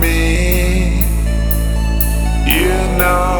me. You know.